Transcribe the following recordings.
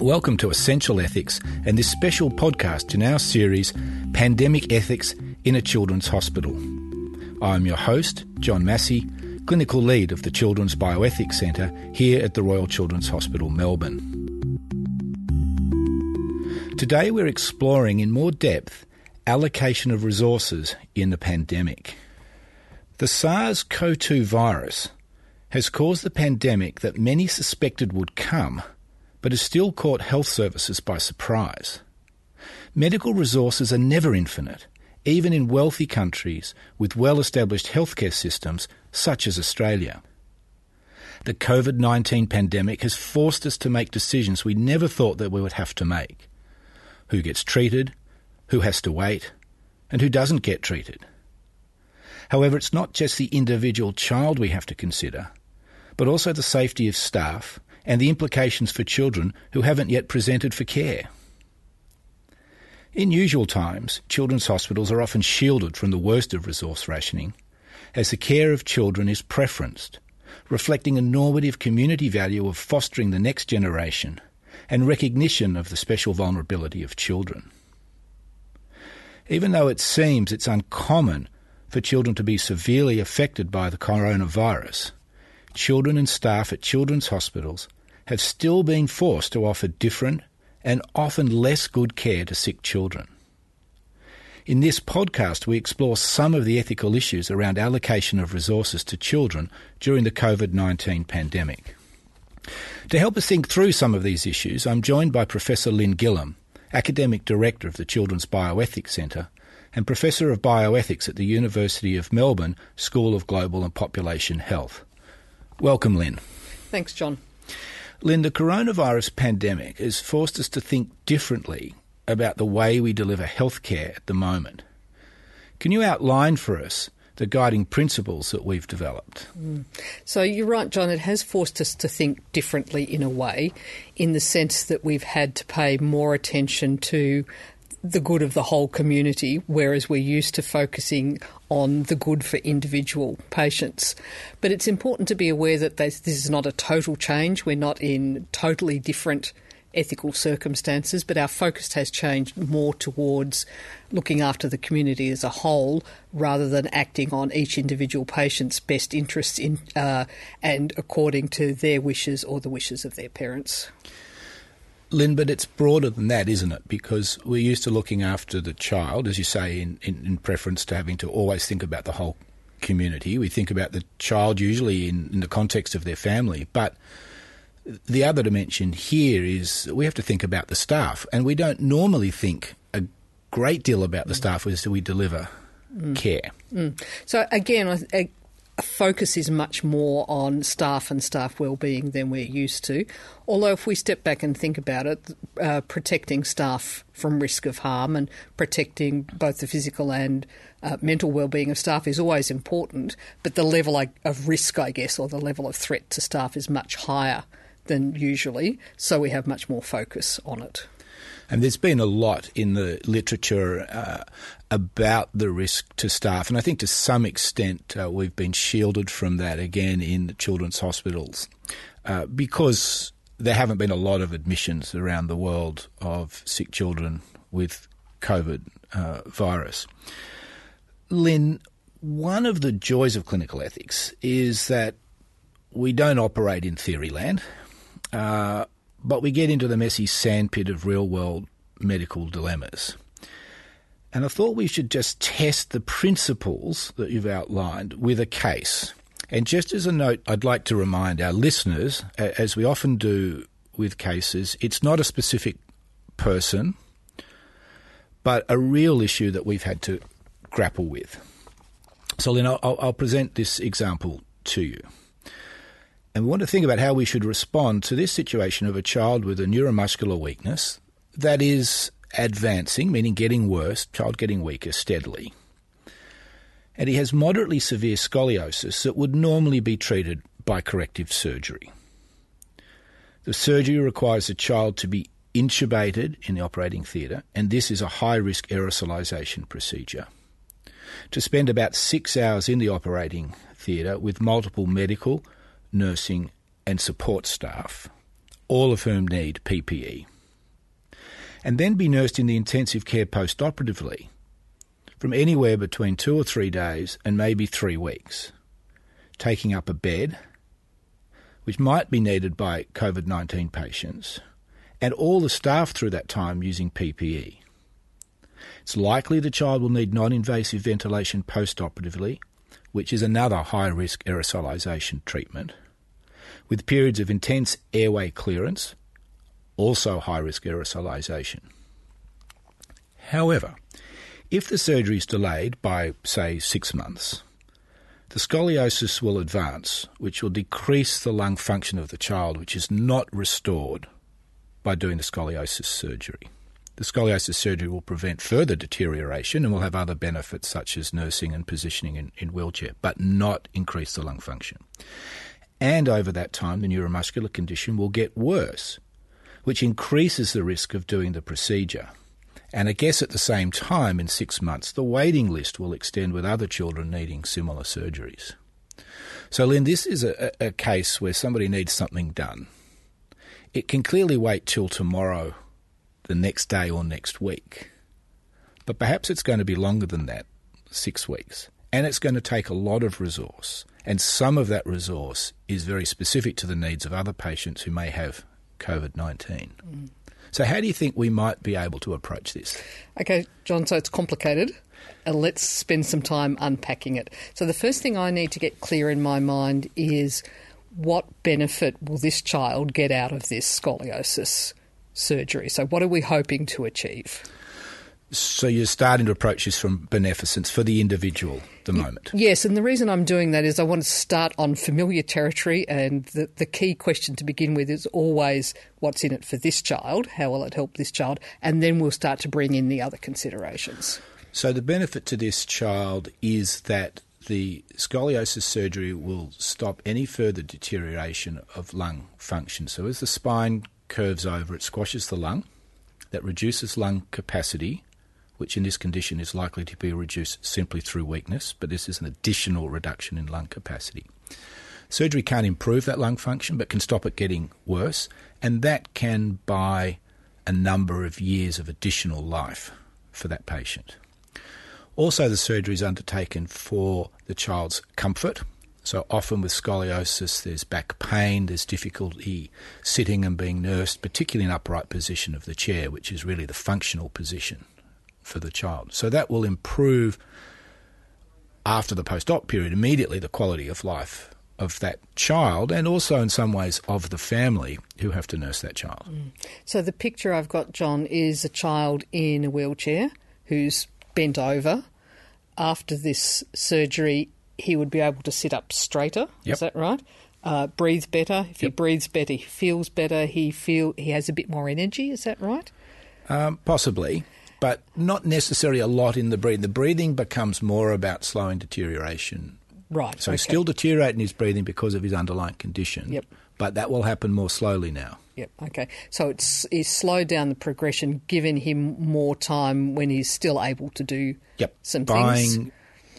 Welcome to Essential Ethics and this special podcast in our series, Pandemic Ethics in a Children's Hospital. I'm your host, John Massie, Clinical Lead of the Children's Bioethics Centre here at the Royal Children's Hospital, Melbourne. Today we're exploring in more depth allocation of resources in the pandemic. The SARS CoV 2 virus has caused the pandemic that many suspected would come but has still caught health services by surprise. Medical resources are never infinite, even in wealthy countries with well established healthcare systems such as Australia. The COVID 19 pandemic has forced us to make decisions we never thought that we would have to make. Who gets treated, who has to wait, and who doesn't get treated. However, it's not just the individual child we have to consider, but also the safety of staff and the implications for children who haven't yet presented for care. In usual times, children's hospitals are often shielded from the worst of resource rationing, as the care of children is preferenced, reflecting a normative community value of fostering the next generation and recognition of the special vulnerability of children. Even though it seems it's uncommon for children to be severely affected by the coronavirus, children and staff at children's hospitals have still been forced to offer different and often less good care to sick children. In this podcast, we explore some of the ethical issues around allocation of resources to children during the COVID 19 pandemic. To help us think through some of these issues, I'm joined by Professor Lynn Gillam, Academic Director of the Children's Bioethics Centre and Professor of Bioethics at the University of Melbourne School of Global and Population Health. Welcome, Lynn. Thanks, John. Lynn, the coronavirus pandemic has forced us to think differently about the way we deliver healthcare at the moment. Can you outline for us the guiding principles that we've developed? Mm. So you're right, John. It has forced us to think differently in a way, in the sense that we've had to pay more attention to the good of the whole community, whereas we're used to focusing on the good for individual patients. But it's important to be aware that this, is not a total change. We're not in totally different ethical circumstances, but our focus has changed more towards looking after the community as a whole rather than acting on each individual patient's best interests in, uh, and according to their wishes or the wishes of their parents. Lynn, but it's broader than that, isn't it? Because we're used to looking after the child, as you say, in, in, in preference to having to always think about the whole community. We think about the child usually in, in the context of their family. But the other dimension here is we have to think about the staff. And we don't normally think a great deal about the staff as to we deliver mm. care. Mm. So, again, I, focus is much more on staff and staff well-being than we're used to. Although, if we step back and think about it, uh, protecting staff from risk of harm and protecting both the physical and uh, mental well-being of staff is always important. But the level of risk, I guess, or the level of threat to staff is much higher than usually, so we have much more focus on it. And there's been a lot in the literature uh, about the risk to staff. And I think to some extent uh, we've been shielded from that again in children's hospitals uh, because there haven't been a lot of admissions around the world of sick children with COVID uh, virus. Lynn, one of the joys of clinical ethics is that we don't operate in theory land. But we get into the messy sandpit of real world medical dilemmas. And I thought we should just test the principles that you've outlined with a case. And just as a note, I'd like to remind our listeners, as we often do with cases, it's not a specific person, but a real issue that we've had to grapple with. So, Lynn, I'll, I'll present this example to you. And we want to think about how we should respond to this situation of a child with a neuromuscular weakness that is advancing, meaning getting worse, child getting weaker steadily. And he has moderately severe scoliosis that would normally be treated by corrective surgery. The surgery requires the child to be intubated in the operating theatre, and this is a high risk aerosolization procedure. To spend about six hours in the operating theatre with multiple medical, nursing, and support staff all of whom need PPE, and then be nursed in the intensive care post operatively from anywhere between two or three days and maybe three weeks, taking up a bed, which might be needed by COVID 19 patients, and all the staff through that time using PPE. It's likely the child will need non invasive ventilation post operatively, which is another high risk aerosolisation treatment, with periods of intense airway clearance, also high risk aerosolisation. However, if the surgery is delayed by, say, six months, the scoliosis will advance, which will decrease the lung function of the child, which is not restored by doing the scoliosis surgery. The scoliosis surgery will prevent further deterioration and will have other benefits such as nursing and positioning in, in wheelchair, but not increase the lung function. And over that time, the neuromuscular condition will get worse, which increases the risk of doing the procedure. And I guess at the same time, in six months, the waiting list will extend with other children needing similar surgeries. So, Lynn, this is a, a case where somebody needs something done. It can clearly wait till tomorrow, the next day, or next week. But perhaps it's going to be longer than that six weeks. And it's going to take a lot of resource. And some of that resource is very specific to the needs of other patients who may have COVID 19. Mm. So, how do you think we might be able to approach this? Okay, John, so it's complicated. And let's spend some time unpacking it. So, the first thing I need to get clear in my mind is what benefit will this child get out of this scoliosis surgery? So, what are we hoping to achieve? So you're starting to approach this from beneficence for the individual the moment. Yes, and the reason I'm doing that is I want to start on familiar territory, and the, the key question to begin with is always what's in it for this child, how will it help this child, and then we'll start to bring in the other considerations. So the benefit to this child is that the scoliosis surgery will stop any further deterioration of lung function. So as the spine curves over, it squashes the lung, that reduces lung capacity which in this condition is likely to be reduced simply through weakness, but this is an additional reduction in lung capacity. Surgery can't improve that lung function, but can stop it getting worse, and that can buy a number of years of additional life for that patient. Also, the surgery is undertaken for the child's comfort. So, often with scoliosis, there's back pain, there's difficulty sitting and being nursed, particularly in upright position of the chair, which is really the functional position for the child. So that will improve after the post op period immediately the quality of life of that child and also in some ways of the family who have to nurse that child. Mm. So the picture I've got, John, is a child in a wheelchair who's bent over. After this surgery, he would be able to sit up straighter. Yep. Is that right? Uh, breathe better. If yep. he breathes better, he feels better. He feel he has a bit more energy. Is that right? Um, possibly but not necessarily a lot in the breathing. The breathing becomes more about slowing deterioration. Right. So okay. he's still deteriorating his breathing because of his underlying condition. Yep. But that will happen more slowly now. Yep. Okay. So it's, it's slowed down the progression, giving him more time when he's still able to do yep. some Buying things.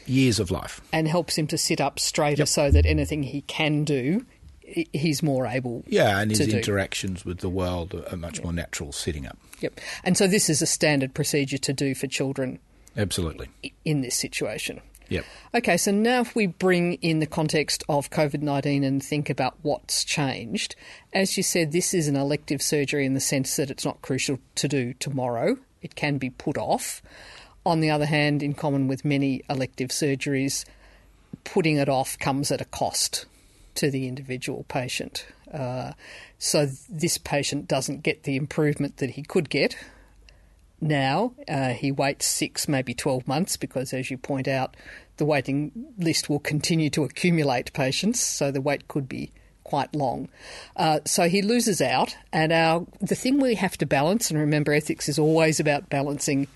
Years of life. And helps him to sit up straighter yep. so that anything he can do he's more able yeah and his do. interactions with the world are much yep. more natural sitting up Yep. And so this is a standard procedure to do for children. Absolutely. In this situation. Yep. Okay, so now if we bring in the context of COVID 19 and think about what's changed, as you said, this is an elective surgery in the sense that it's not crucial to do tomorrow, it can be put off. On the other hand, in common with many elective surgeries, putting it off comes at a cost to the individual patient. Uh, so this patient doesn't get the improvement that he could get. Now uh, he waits six, maybe 12 months because, as you point out, the waiting list will continue to accumulate patients, so the wait could be quite long. Uh, so he loses out, and our the thing we have to balance, and remember, ethics is always about balancing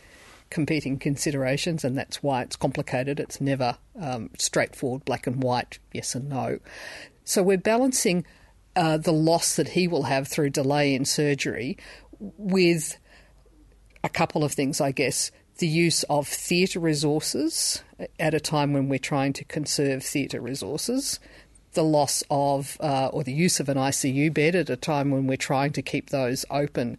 competing considerations, and that's why it's complicated. It's never um, straightforward, black and white, yes and no. So we're balancing uh, the loss that he will have through delay in surgery with a couple of things, I guess. The use of theatre resources at a time when we're trying to conserve theatre resources. the loss of uh, or the use of an ICU bed at a time when we're trying to keep those open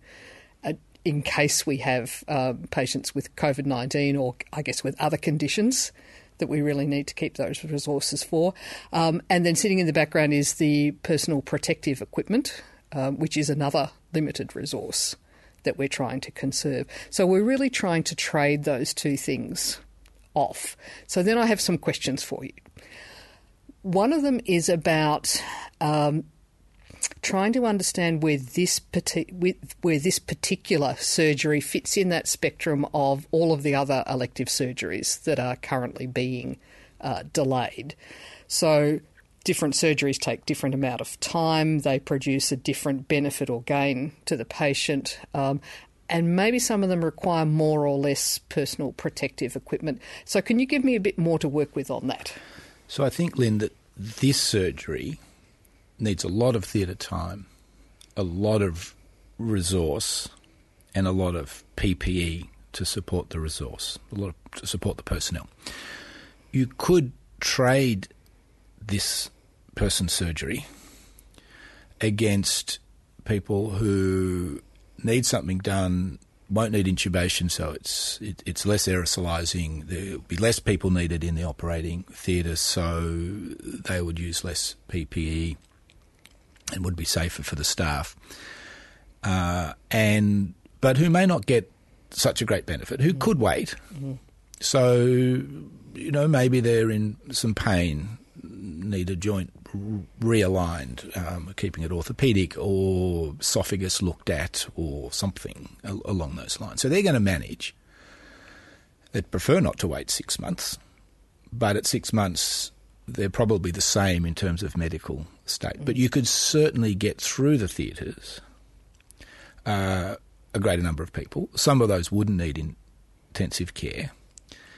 in case we have uh, patients with COVID 19 or, I guess, with other conditions that we really need to keep those resources for. Um, and then sitting in the background is the personal protective equipment, um, which is another limited resource that we're trying to conserve. So we're really trying to trade those two things off. So then I have some questions for you. One of them is about um, trying to understand where this where this particular surgery fits in that spectrum of all of the other elective surgeries that are currently being uh, delayed. So different surgeries take different amount of time. They produce a different benefit or gain to the patient. Um, and maybe some of them require more or less personal protective equipment. So, can you give me a bit more to work with on that? So, I think, Lynn, that this surgery needs a lot of theatre time, a lot of resource, and a lot of PPE to support the resource, a lot of, to support the personnel. You could trade this person's surgery against people who need something done won't need intubation, so it's it, it's less aerosolizing. There'll be less people needed in the operating theatre, so they would use less PPE and would be safer for the staff. Uh, and but who may not get such a great benefit, who could wait. Mm-hmm. So you know maybe they're in some pain, need a joint realigned, um, keeping it orthopedic or esophagus looked at or something along those lines. So they're going to manage. They'd prefer not to wait six months, but at six months, they're probably the same in terms of medical state. But you could certainly get through the theatres uh, a greater number of people. Some of those wouldn't need intensive care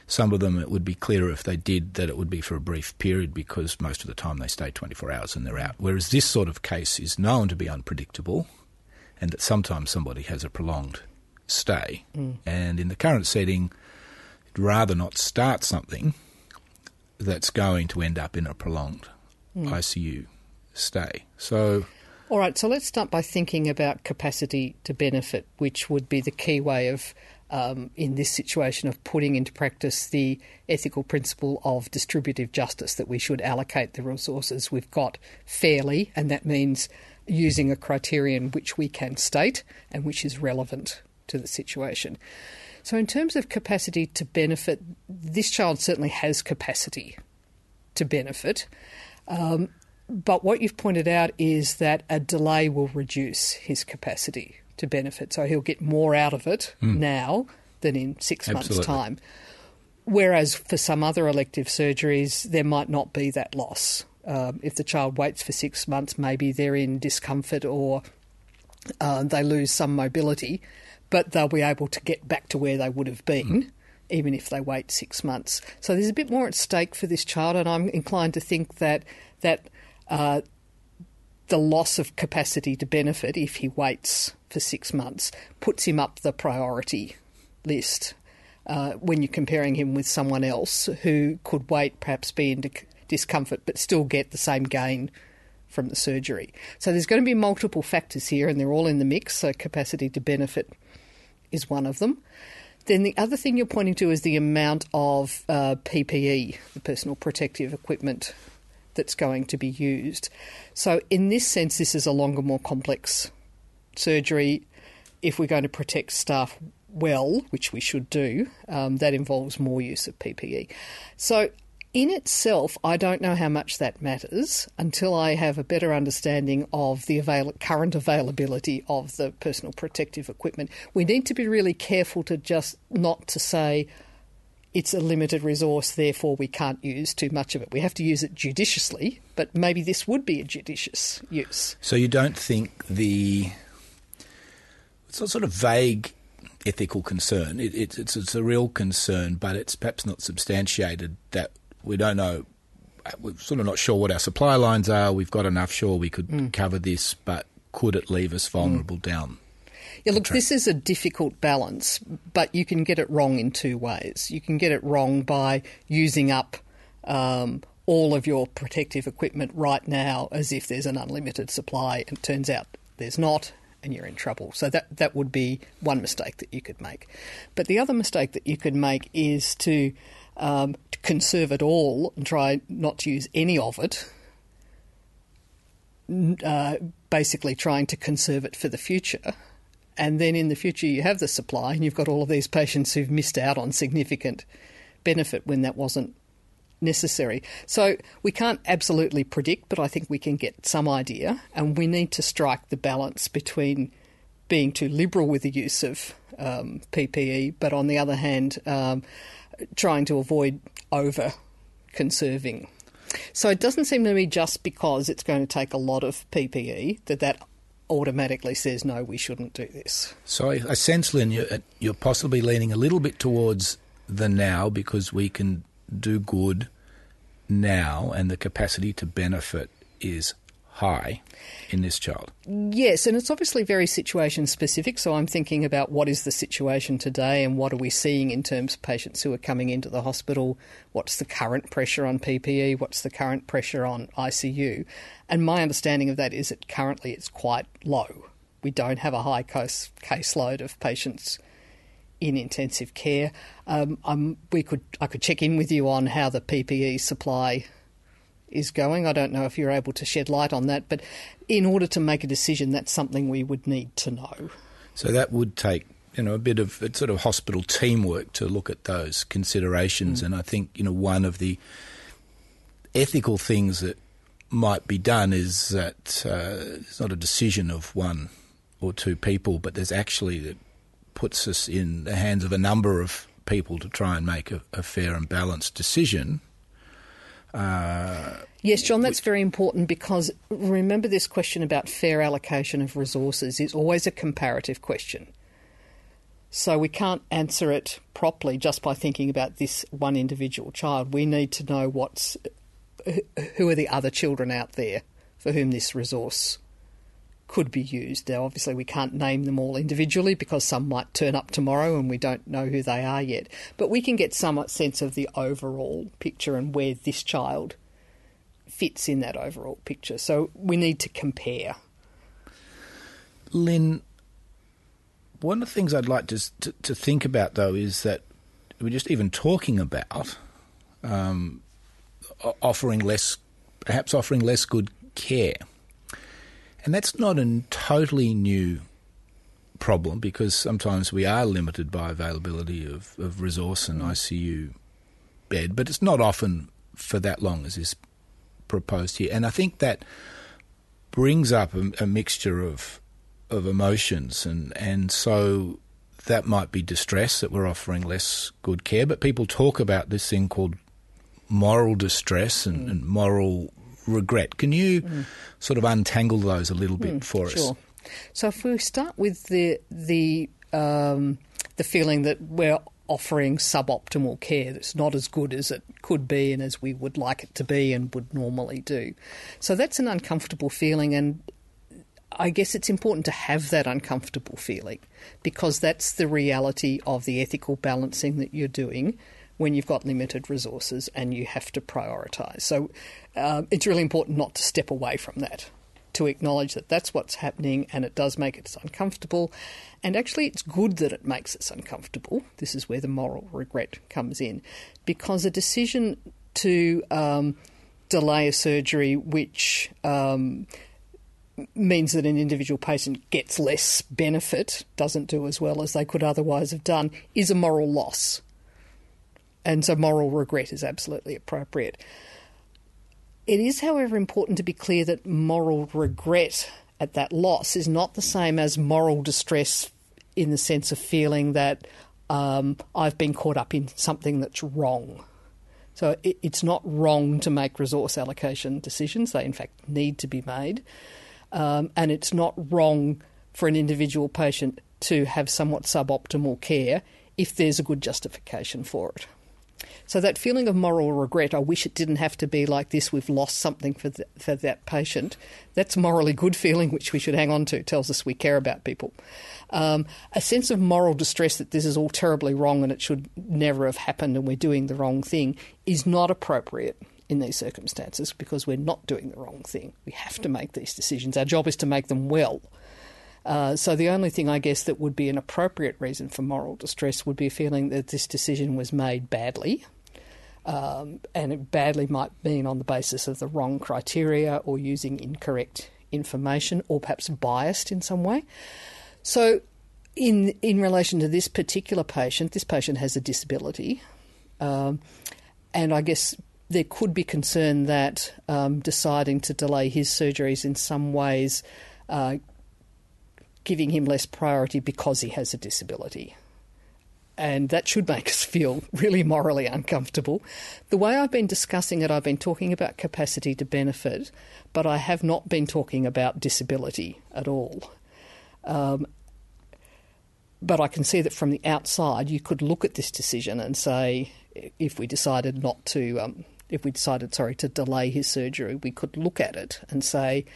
some of them, it would be clearer if they did that it would be for a brief period because most of the time they stay 24 hours and they're out. Whereas this sort of case is known to be unpredictable and that sometimes somebody has a prolonged stay. Mm. And in the current setting, rather not start something that's going to end up in a prolonged mm. ICU stay. So. All right, so let's start by thinking about capacity to benefit, which would be the key way of um, in this situation of putting into practice the ethical principle of distributive justice that we should allocate the resources we've got fairly, and that means using a criterion which we can state and which is relevant to the situation. So, in terms of capacity to benefit, this child certainly has capacity to benefit. Um, but what you've pointed out is that a delay will reduce his capacity to benefit. So he'll get more out of it mm. now than in six Absolutely. months' time. Whereas for some other elective surgeries, there might not be that loss. Um, if the child waits for six months, maybe they're in discomfort or uh, they lose some mobility, but they'll be able to get back to where they would have been. Mm. Even if they wait six months, so there's a bit more at stake for this child, and I'm inclined to think that that uh, the loss of capacity to benefit if he waits for six months puts him up the priority list uh, when you're comparing him with someone else who could wait, perhaps be in discomfort, but still get the same gain from the surgery. So there's going to be multiple factors here, and they're all in the mix. So capacity to benefit is one of them. Then the other thing you're pointing to is the amount of uh, PPE, the personal protective equipment that's going to be used. So, in this sense, this is a longer, more complex surgery. If we're going to protect staff well, which we should do, um, that involves more use of PPE. So, in itself, I don't know how much that matters until I have a better understanding of the avail- current availability of the personal protective equipment. We need to be really careful to just not to say, it's a limited resource, therefore we can't use too much of it. We have to use it judiciously, but maybe this would be a judicious use. So you don't think the it's a sort of vague ethical concern. It, it's, it's a real concern, but it's perhaps not substantiated. That we don't know. We're sort of not sure what our supply lines are. We've got enough. Sure, we could mm. cover this, but could it leave us vulnerable mm. down yeah, look, this is a difficult balance, but you can get it wrong in two ways. You can get it wrong by using up um, all of your protective equipment right now as if there's an unlimited supply, and it turns out there's not, and you're in trouble. So that that would be one mistake that you could make. But the other mistake that you could make is to, um, to conserve it all and try not to use any of it. Uh, basically, trying to conserve it for the future. And then in the future, you have the supply, and you've got all of these patients who've missed out on significant benefit when that wasn't necessary. So we can't absolutely predict, but I think we can get some idea, and we need to strike the balance between being too liberal with the use of um, PPE, but on the other hand, um, trying to avoid over conserving. So it doesn't seem to me just because it's going to take a lot of PPE that that automatically says no, we shouldn't do this. So I, I sense, Lynn, you're, uh, you're possibly leaning a little bit towards the now because we can do good now and the capacity to benefit is high in this child. Yes, and it's obviously very situation specific. So I'm thinking about what is the situation today and what are we seeing in terms of patients who are coming into the hospital? What's the current pressure on PPE? What's the current pressure on ICU? And my understanding of that is that currently it's quite low. We don't have a high case caseload of patients in intensive care. Um, we could I could check in with you on how the PPE supply is going. I don't know if you're able to shed light on that, but in order to make a decision, that's something we would need to know. So that would take you know a bit of sort of hospital teamwork to look at those considerations, mm. and I think you know one of the ethical things that might be done is that uh, it's not a decision of one or two people, but there's actually that puts us in the hands of a number of people to try and make a, a fair and balanced decision. Uh, yes, John, that's very important because remember this question about fair allocation of resources is always a comparative question. So we can't answer it properly just by thinking about this one individual child. We need to know what's who are the other children out there for whom this resource could be used. Now, obviously, we can't name them all individually because some might turn up tomorrow and we don't know who they are yet. But we can get some sense of the overall picture and where this child fits in that overall picture. So we need to compare. Lynn, one of the things I'd like to, to, to think about though is that we're just even talking about um, offering less, perhaps offering less good care. And that's not a totally new problem because sometimes we are limited by availability of, of resource and ICU bed, but it's not often for that long as is proposed here. And I think that brings up a, a mixture of of emotions and, and so that might be distress that we're offering less good care, but people talk about this thing called moral distress and, mm. and moral regret. Can you mm. sort of untangle those a little bit mm, for sure. us? So if we start with the the um, the feeling that we're offering suboptimal care that's not as good as it could be and as we would like it to be and would normally do. So that's an uncomfortable feeling and I guess it's important to have that uncomfortable feeling because that's the reality of the ethical balancing that you're doing when you've got limited resources and you have to prioritise. So um, it's really important not to step away from that, to acknowledge that that's what's happening and it does make us uncomfortable. And actually, it's good that it makes us uncomfortable. This is where the moral regret comes in, because a decision to um, delay a surgery which um, means that an individual patient gets less benefit, doesn't do as well as they could otherwise have done, is a moral loss. And so moral regret is absolutely appropriate. It is, however, important to be clear that moral regret at that loss is not the same as moral distress in the sense of feeling that um, I've been caught up in something that's wrong. So it, it's not wrong to make resource allocation decisions. They, in fact, need to be made. Um, and it's not wrong for an individual patient to have somewhat suboptimal care if there's a good justification for it. So that feeling of moral regret, I wish it didn't have to be like this, we've lost something for, the, for that patient, that's morally good feeling which we should hang on to, it tells us we care about people. Um, a sense of moral distress that this is all terribly wrong and it should never have happened and we're doing the wrong thing is not appropriate in these circumstances because we're not doing the wrong thing. We have to make these decisions. Our job is to make them well. Uh, so the only thing I guess that would be an appropriate reason for moral distress would be a feeling that this decision was made badly. Um, and it badly might mean on the basis of the wrong criteria or using incorrect information or perhaps biased in some way. So, in in relation to this particular patient, this patient has a disability, um, and I guess there could be concern that um, deciding to delay his surgeries in some ways, uh, giving him less priority because he has a disability. And that should make us feel really morally uncomfortable. The way I've been discussing it, I've been talking about capacity to benefit, but I have not been talking about disability at all. Um, but I can see that from the outside, you could look at this decision and say, if we decided not to, um, if we decided, sorry, to delay his surgery, we could look at it and say,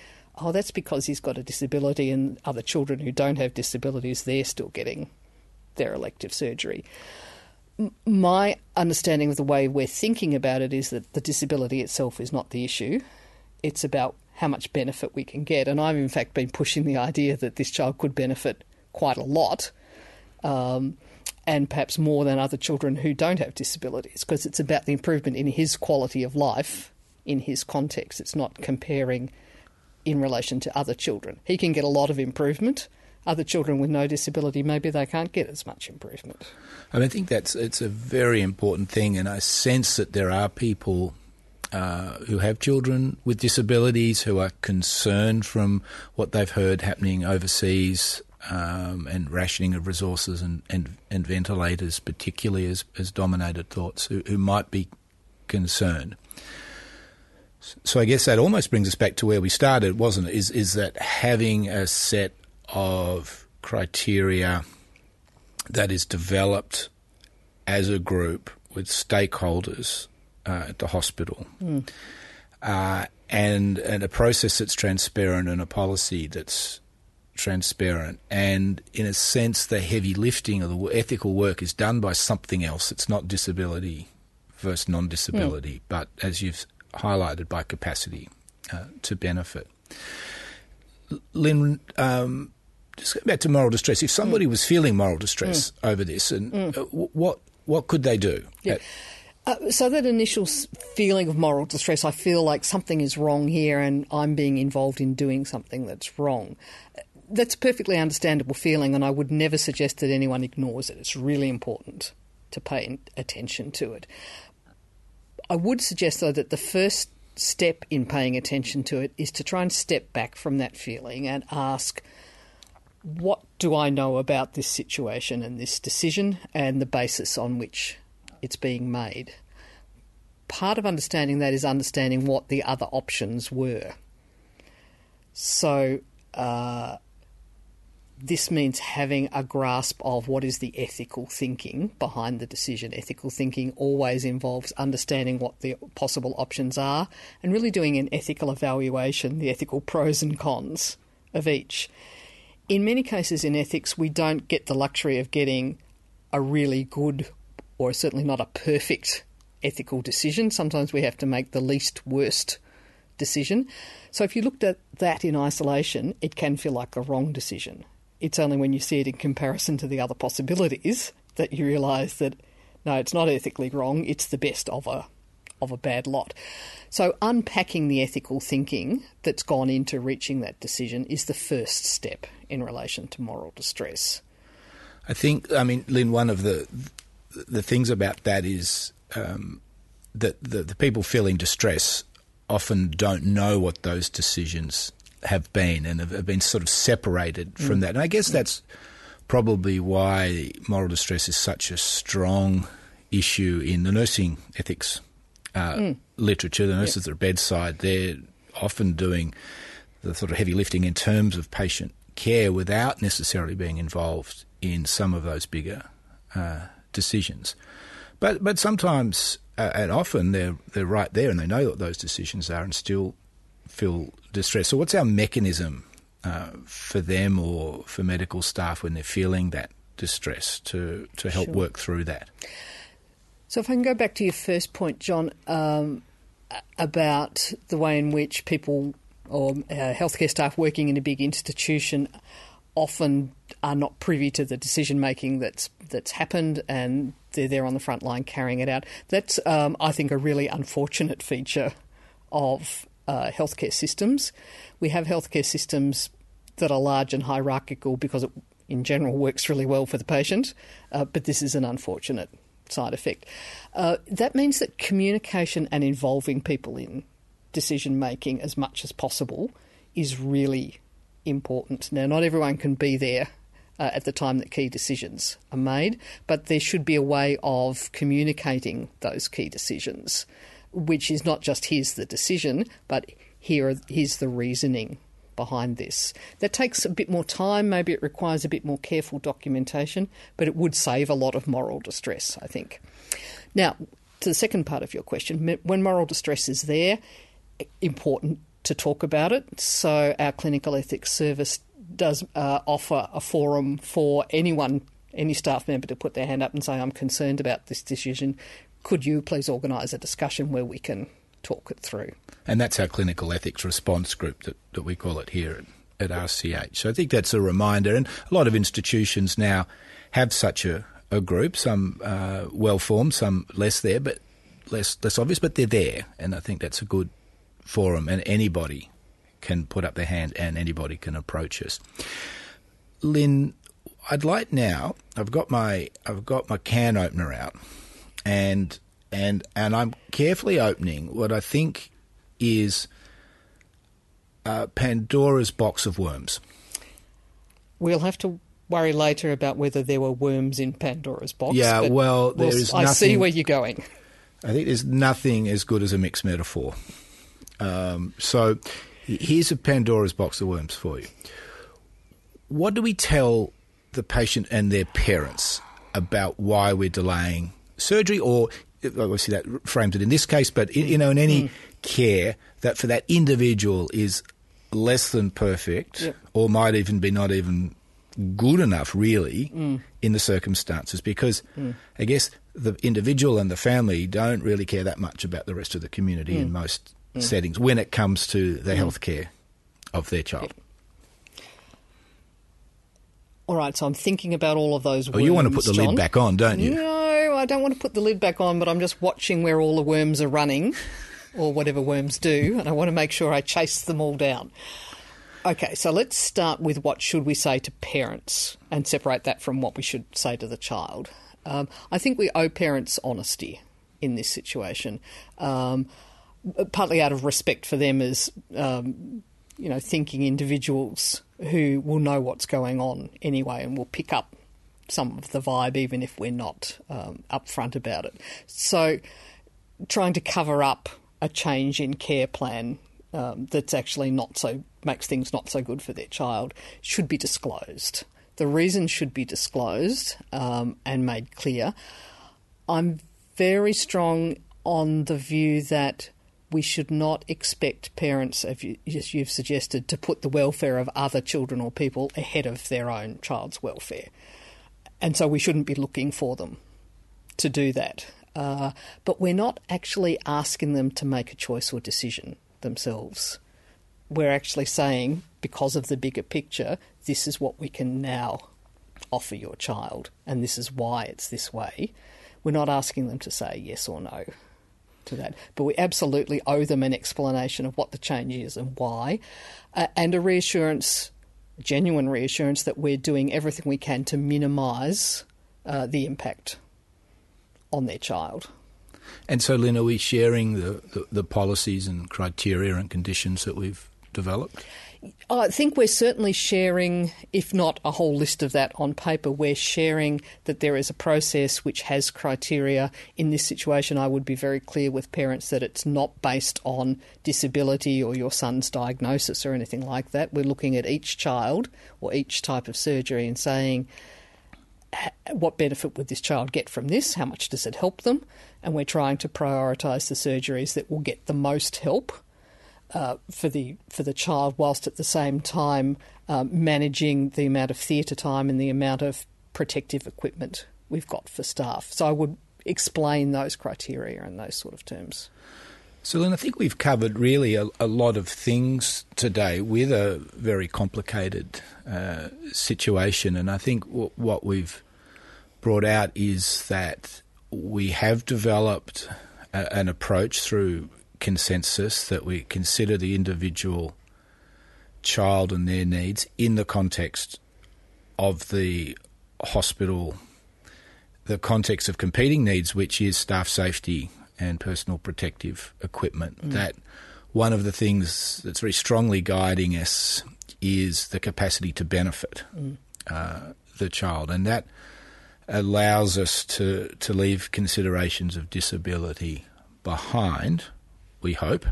oh, that's because he's got a disability, and other children who don't have disabilities, they're still getting their elective surgery. My understanding of the way we're thinking about it is that the disability itself is not the issue. It's about how much benefit we can get. And I've, in fact, been pushing the idea that this child could benefit quite a lot. Um, and perhaps more than other children who don't have disabilities, because it's about the improvement in his quality of life in his context. It's not comparing in relation to other children. He can get a lot of improvement. Other children with no disability, maybe they can't get as much improvement. I, I think that's it's a very important thing, and I sense that there are people uh, who have children with disabilities who are concerned from what they've heard happening overseas um, and rationing of resources and, and, and ventilators, particularly, as, as dominated thoughts, who, who might be concerned. So I guess that almost brings us back to where we started, wasn't it? Is is that having a set of criteria that is developed as a group with stakeholders uh, at the hospital, mm. uh, and and a process that's transparent and a policy that's transparent. And in a sense, the heavy lifting of the ethical work is done by something else. It's not disability versus non-disability, mm. but as you've highlighted, by capacity uh, to benefit. Lynn, um, just go back to moral distress. If somebody mm. was feeling moral distress mm. over this, and mm. uh, what what could they do? Yeah. Uh, so that initial feeling of moral distress, I feel like something is wrong here, and I'm being involved in doing something that's wrong that's a perfectly understandable feeling, and I would never suggest that anyone ignores it. It's really important to pay attention to it. I would suggest, though, that the first step in paying attention to it is to try and step back from that feeling and ask, what do I know about this situation and this decision and the basis on which it's being made? Part of understanding that is understanding what the other options were. So, uh, this means having a grasp of what is the ethical thinking behind the decision. Ethical thinking always involves understanding what the possible options are and really doing an ethical evaluation, the ethical pros and cons of each. In many cases in ethics, we don't get the luxury of getting a really good or certainly not a perfect ethical decision. Sometimes we have to make the least worst decision. So if you looked at that in isolation, it can feel like a wrong decision. It's only when you see it in comparison to the other possibilities that you realise that no, it's not ethically wrong. It's the best of a of a bad lot. So unpacking the ethical thinking that's gone into reaching that decision is the first step in relation to moral distress. I think, I mean, Lynn, one of the the things about that is um, that the, the people feeling distress often don't know what those decisions have been and have, been sort of separated from mm. that. And I guess that's probably why moral distress is such a strong issue in the nursing ethics uh, mm. literature. The nurses yep. that are bedside, they're often doing the sort of heavy lifting in terms of patient care without necessarily being involved in some of those bigger uh, decisions. But but sometimes uh, and often they're they're right there and they know what those decisions are and still feel distress. So, what's our mechanism uh, for them or for medical staff when they're feeling that distress to, to help sure. work through that? So, if I can go back to your first point, John, um, about the way in which people or uh, healthcare staff working in a big institution often are not privy to the decision making that's that's happened and they're there on the front line carrying it out. That's, um, I think, a really unfortunate feature of uh, healthcare systems. We have healthcare systems that are large and hierarchical because it, in general, works really well for the patient, uh, but this is an unfortunate side effect. Uh, that means that communication and involving people in decision making as much as possible is really important. Now, not everyone can be there uh, at the time that key decisions are made, but there should be a way of communicating those key decisions, which is not just here's the decision, but here here's the reasoning behind this. That takes a bit more time, maybe it requires a bit more careful documentation, but it would save a lot of moral distress, I think. Now, to the second part of your question, when moral distress is there, important to talk about it. So, our clinical ethics service does uh, offer a forum for anyone, any staff member, to put their hand up and say, I'm concerned about this decision. Could you please organise a discussion where we can talk it through? And that's our clinical ethics response group that, that we call it here at, at RCH. So I think that's a reminder. And a lot of institutions now have such a, a group, some uh, well formed, some less there, but less less obvious, but they're there. And I think that's a good forum. And anybody can put up their hand and anybody can approach us. Lynn, I'd like now. I've got my I've got my can opener out, and and and I'm carefully opening what I think is uh, Pandora's box of worms. We'll have to worry later about whether there were worms in Pandora's box. Yeah, well, there is. I nothing, see where you're going. I think there's nothing as good as a mixed metaphor. Um, so Here's a Pandora's box of worms for you. What do we tell the patient and their parents about why we're delaying surgery, or obviously that frames it in this case, but you know, in any mm. care that for that individual is less than perfect, yep. or might even be not even good enough, really, mm. in the circumstances, because mm. I guess the individual and the family don't really care that much about the rest of the community in mm. most mm. settings when it comes to the mm. health care of their child. All right, so I'm thinking about all of those. Oh, you want to put the John. lid back on, don't you? No, I don't want to put the lid back on, but I'm just watching where all the worms are running, or whatever worms do, and I want to make sure I chase them all down. Okay, so let's start with what should we say to parents and separate that from what we should say to the child. Um, I think we owe parents honesty in this situation. Um, partly out of respect for them as um, you know thinking individuals who will know what's going on anyway and will pick up some of the vibe even if we're not um, upfront about it. So trying to cover up a change in care plan um, that's actually not so makes things not so good for their child should be disclosed. The reason should be disclosed um, and made clear. I'm very strong on the view that we should not expect parents, as you've suggested, to put the welfare of other children or people ahead of their own child's welfare. And so we shouldn't be looking for them to do that. Uh, but we're not actually asking them to make a choice or decision themselves. We're actually saying, because of the bigger picture, this is what we can now offer your child, and this is why it's this way. We're not asking them to say yes or no to that. But we absolutely owe them an explanation of what the change is and why, uh, and a reassurance, genuine reassurance, that we're doing everything we can to minimise uh, the impact on their child. And so, Lynn, are we sharing the, the, the policies and criteria and conditions that we've developed? I think we're certainly sharing, if not a whole list of that on paper, we're sharing that there is a process which has criteria. In this situation, I would be very clear with parents that it's not based on disability or your son's diagnosis or anything like that. We're looking at each child or each type of surgery and saying, what benefit would this child get from this? How much does it help them? And we're trying to prioritise the surgeries that will get the most help uh, for the for the child, whilst at the same time um, managing the amount of theatre time and the amount of protective equipment we've got for staff. So I would explain those criteria in those sort of terms. So, Lynn, I think we've covered really a, a lot of things today with a very complicated uh, situation. And I think w- what we've brought out is that we have developed a, an approach through consensus that we consider the individual child and their needs in the context of the hospital, the context of competing needs, which is staff safety and personal protective equipment. Mm. That one of the things that's very strongly guiding us is the capacity to benefit mm. uh, the child, and that allows us to to leave considerations of disability behind. We hope.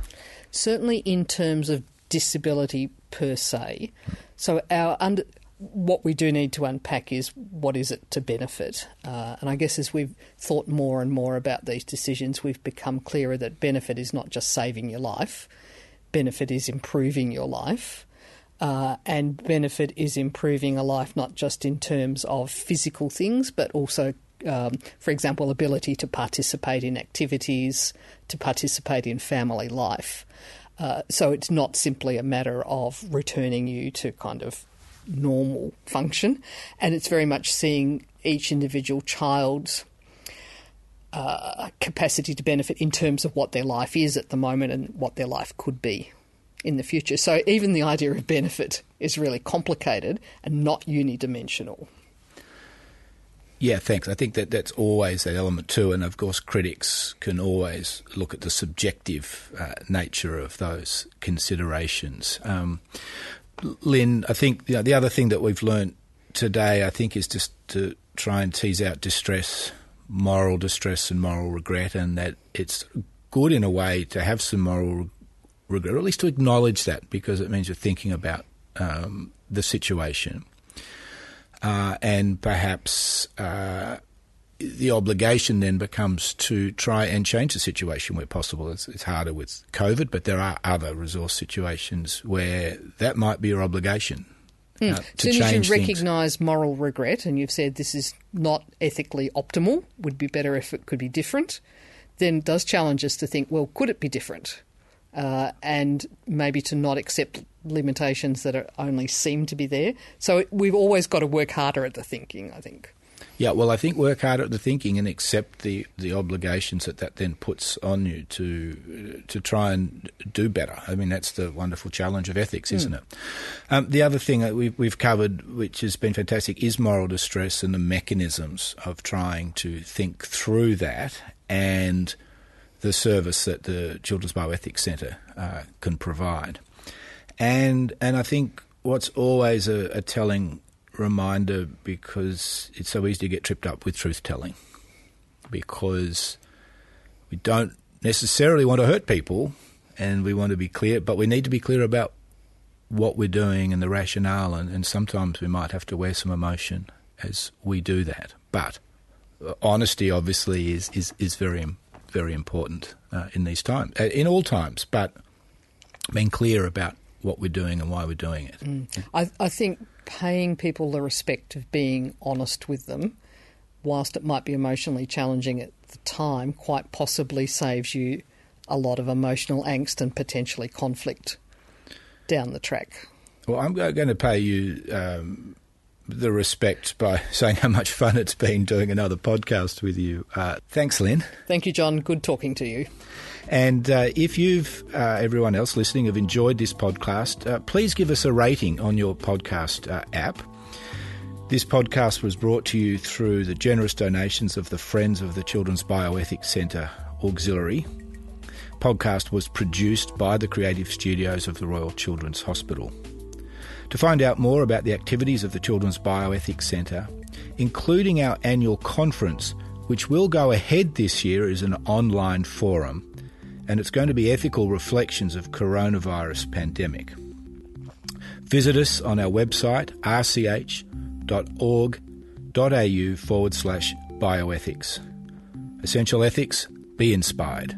Certainly, in terms of disability per se. So our under, what we do need to unpack is what is it to benefit. Uh, and I guess as we've thought more and more about these decisions, we've become clearer that benefit is not just saving your life, benefit is improving your life. Uh, and benefit is improving a life not just in terms of physical things, but also, um, for example, ability to participate in activities, to participate in family life. Uh, so it's not simply a matter of returning you to kind of normal function, and it's very much seeing each individual child's uh, capacity to benefit in terms of what their life is at the moment and what their life could be in the future. So even the idea of benefit is really complicated and not unidimensional. Yeah, thanks. I think that that's always that element too, and of course, critics can always look at the subjective uh, nature of those considerations. Um, Lynn, I think you know, the other thing that we've learned today, I think, is just to try and tease out distress, moral distress, and moral regret, and that it's good in a way to have some moral regret, or at least to acknowledge that, because it means you're thinking about um, the situation uh, and perhaps uh, the obligation then becomes to try and change the situation where possible. It's, it's, harder with COVID, but there are other resource situations where that might be your obligation. Mm. Uh, to soon as you recognise moral regret, and you've said this is not ethically optimal, would be better if it could be different, then it does challenge us to think, well, could it be different? Uh, and maybe to not accept limitations that are, only seem to be there. So we've always got to work harder at the thinking, I think. Yeah, well, I think work harder at the thinking and accept the, the obligations that that then puts on you to to try and do better. I mean, that's the wonderful challenge of ethics, isn't mm. it? Um, the other thing that we've, we've covered, which has been fantastic, is moral distress and the mechanisms of trying to think through that and the service that the Children's Bioethics Centre uh, can provide. And and I think what's always a, a telling reminder because it's so easy to get tripped up with truth telling because we don't necessarily want to hurt people and we want to be clear, but we need to be clear about what we're doing and the rationale, and, and sometimes we might have to wear some emotion as we do that. But honesty, obviously, is, is, is very, very important uh, in these times, uh, in all times, but being clear about what we're doing and why we're doing it. Mm. I, I think paying people the respect of being honest with them, whilst it might be emotionally challenging at the time, quite possibly saves you a lot of emotional angst and potentially conflict down the track. Well, I'm going to pay you um, the respect by saying how much fun it's been doing another podcast with you. Uh, thanks, Lynn. Thank you, John. Good talking to you. And uh, if you've, uh, everyone else listening, have enjoyed this podcast, uh, please give us a rating on your podcast uh, app. This podcast was brought to you through the generous donations of the Friends of the Children's Bioethics Centre Auxiliary. Podcast was produced by the creative studios of the Royal Children's Hospital. To find out more about the activities of the Children's Bioethics Centre, including our annual conference, which will go ahead this year as an online forum, and it's going to be ethical reflections of coronavirus pandemic. Visit us on our website rch.org.au forward slash bioethics. Essential ethics, be inspired.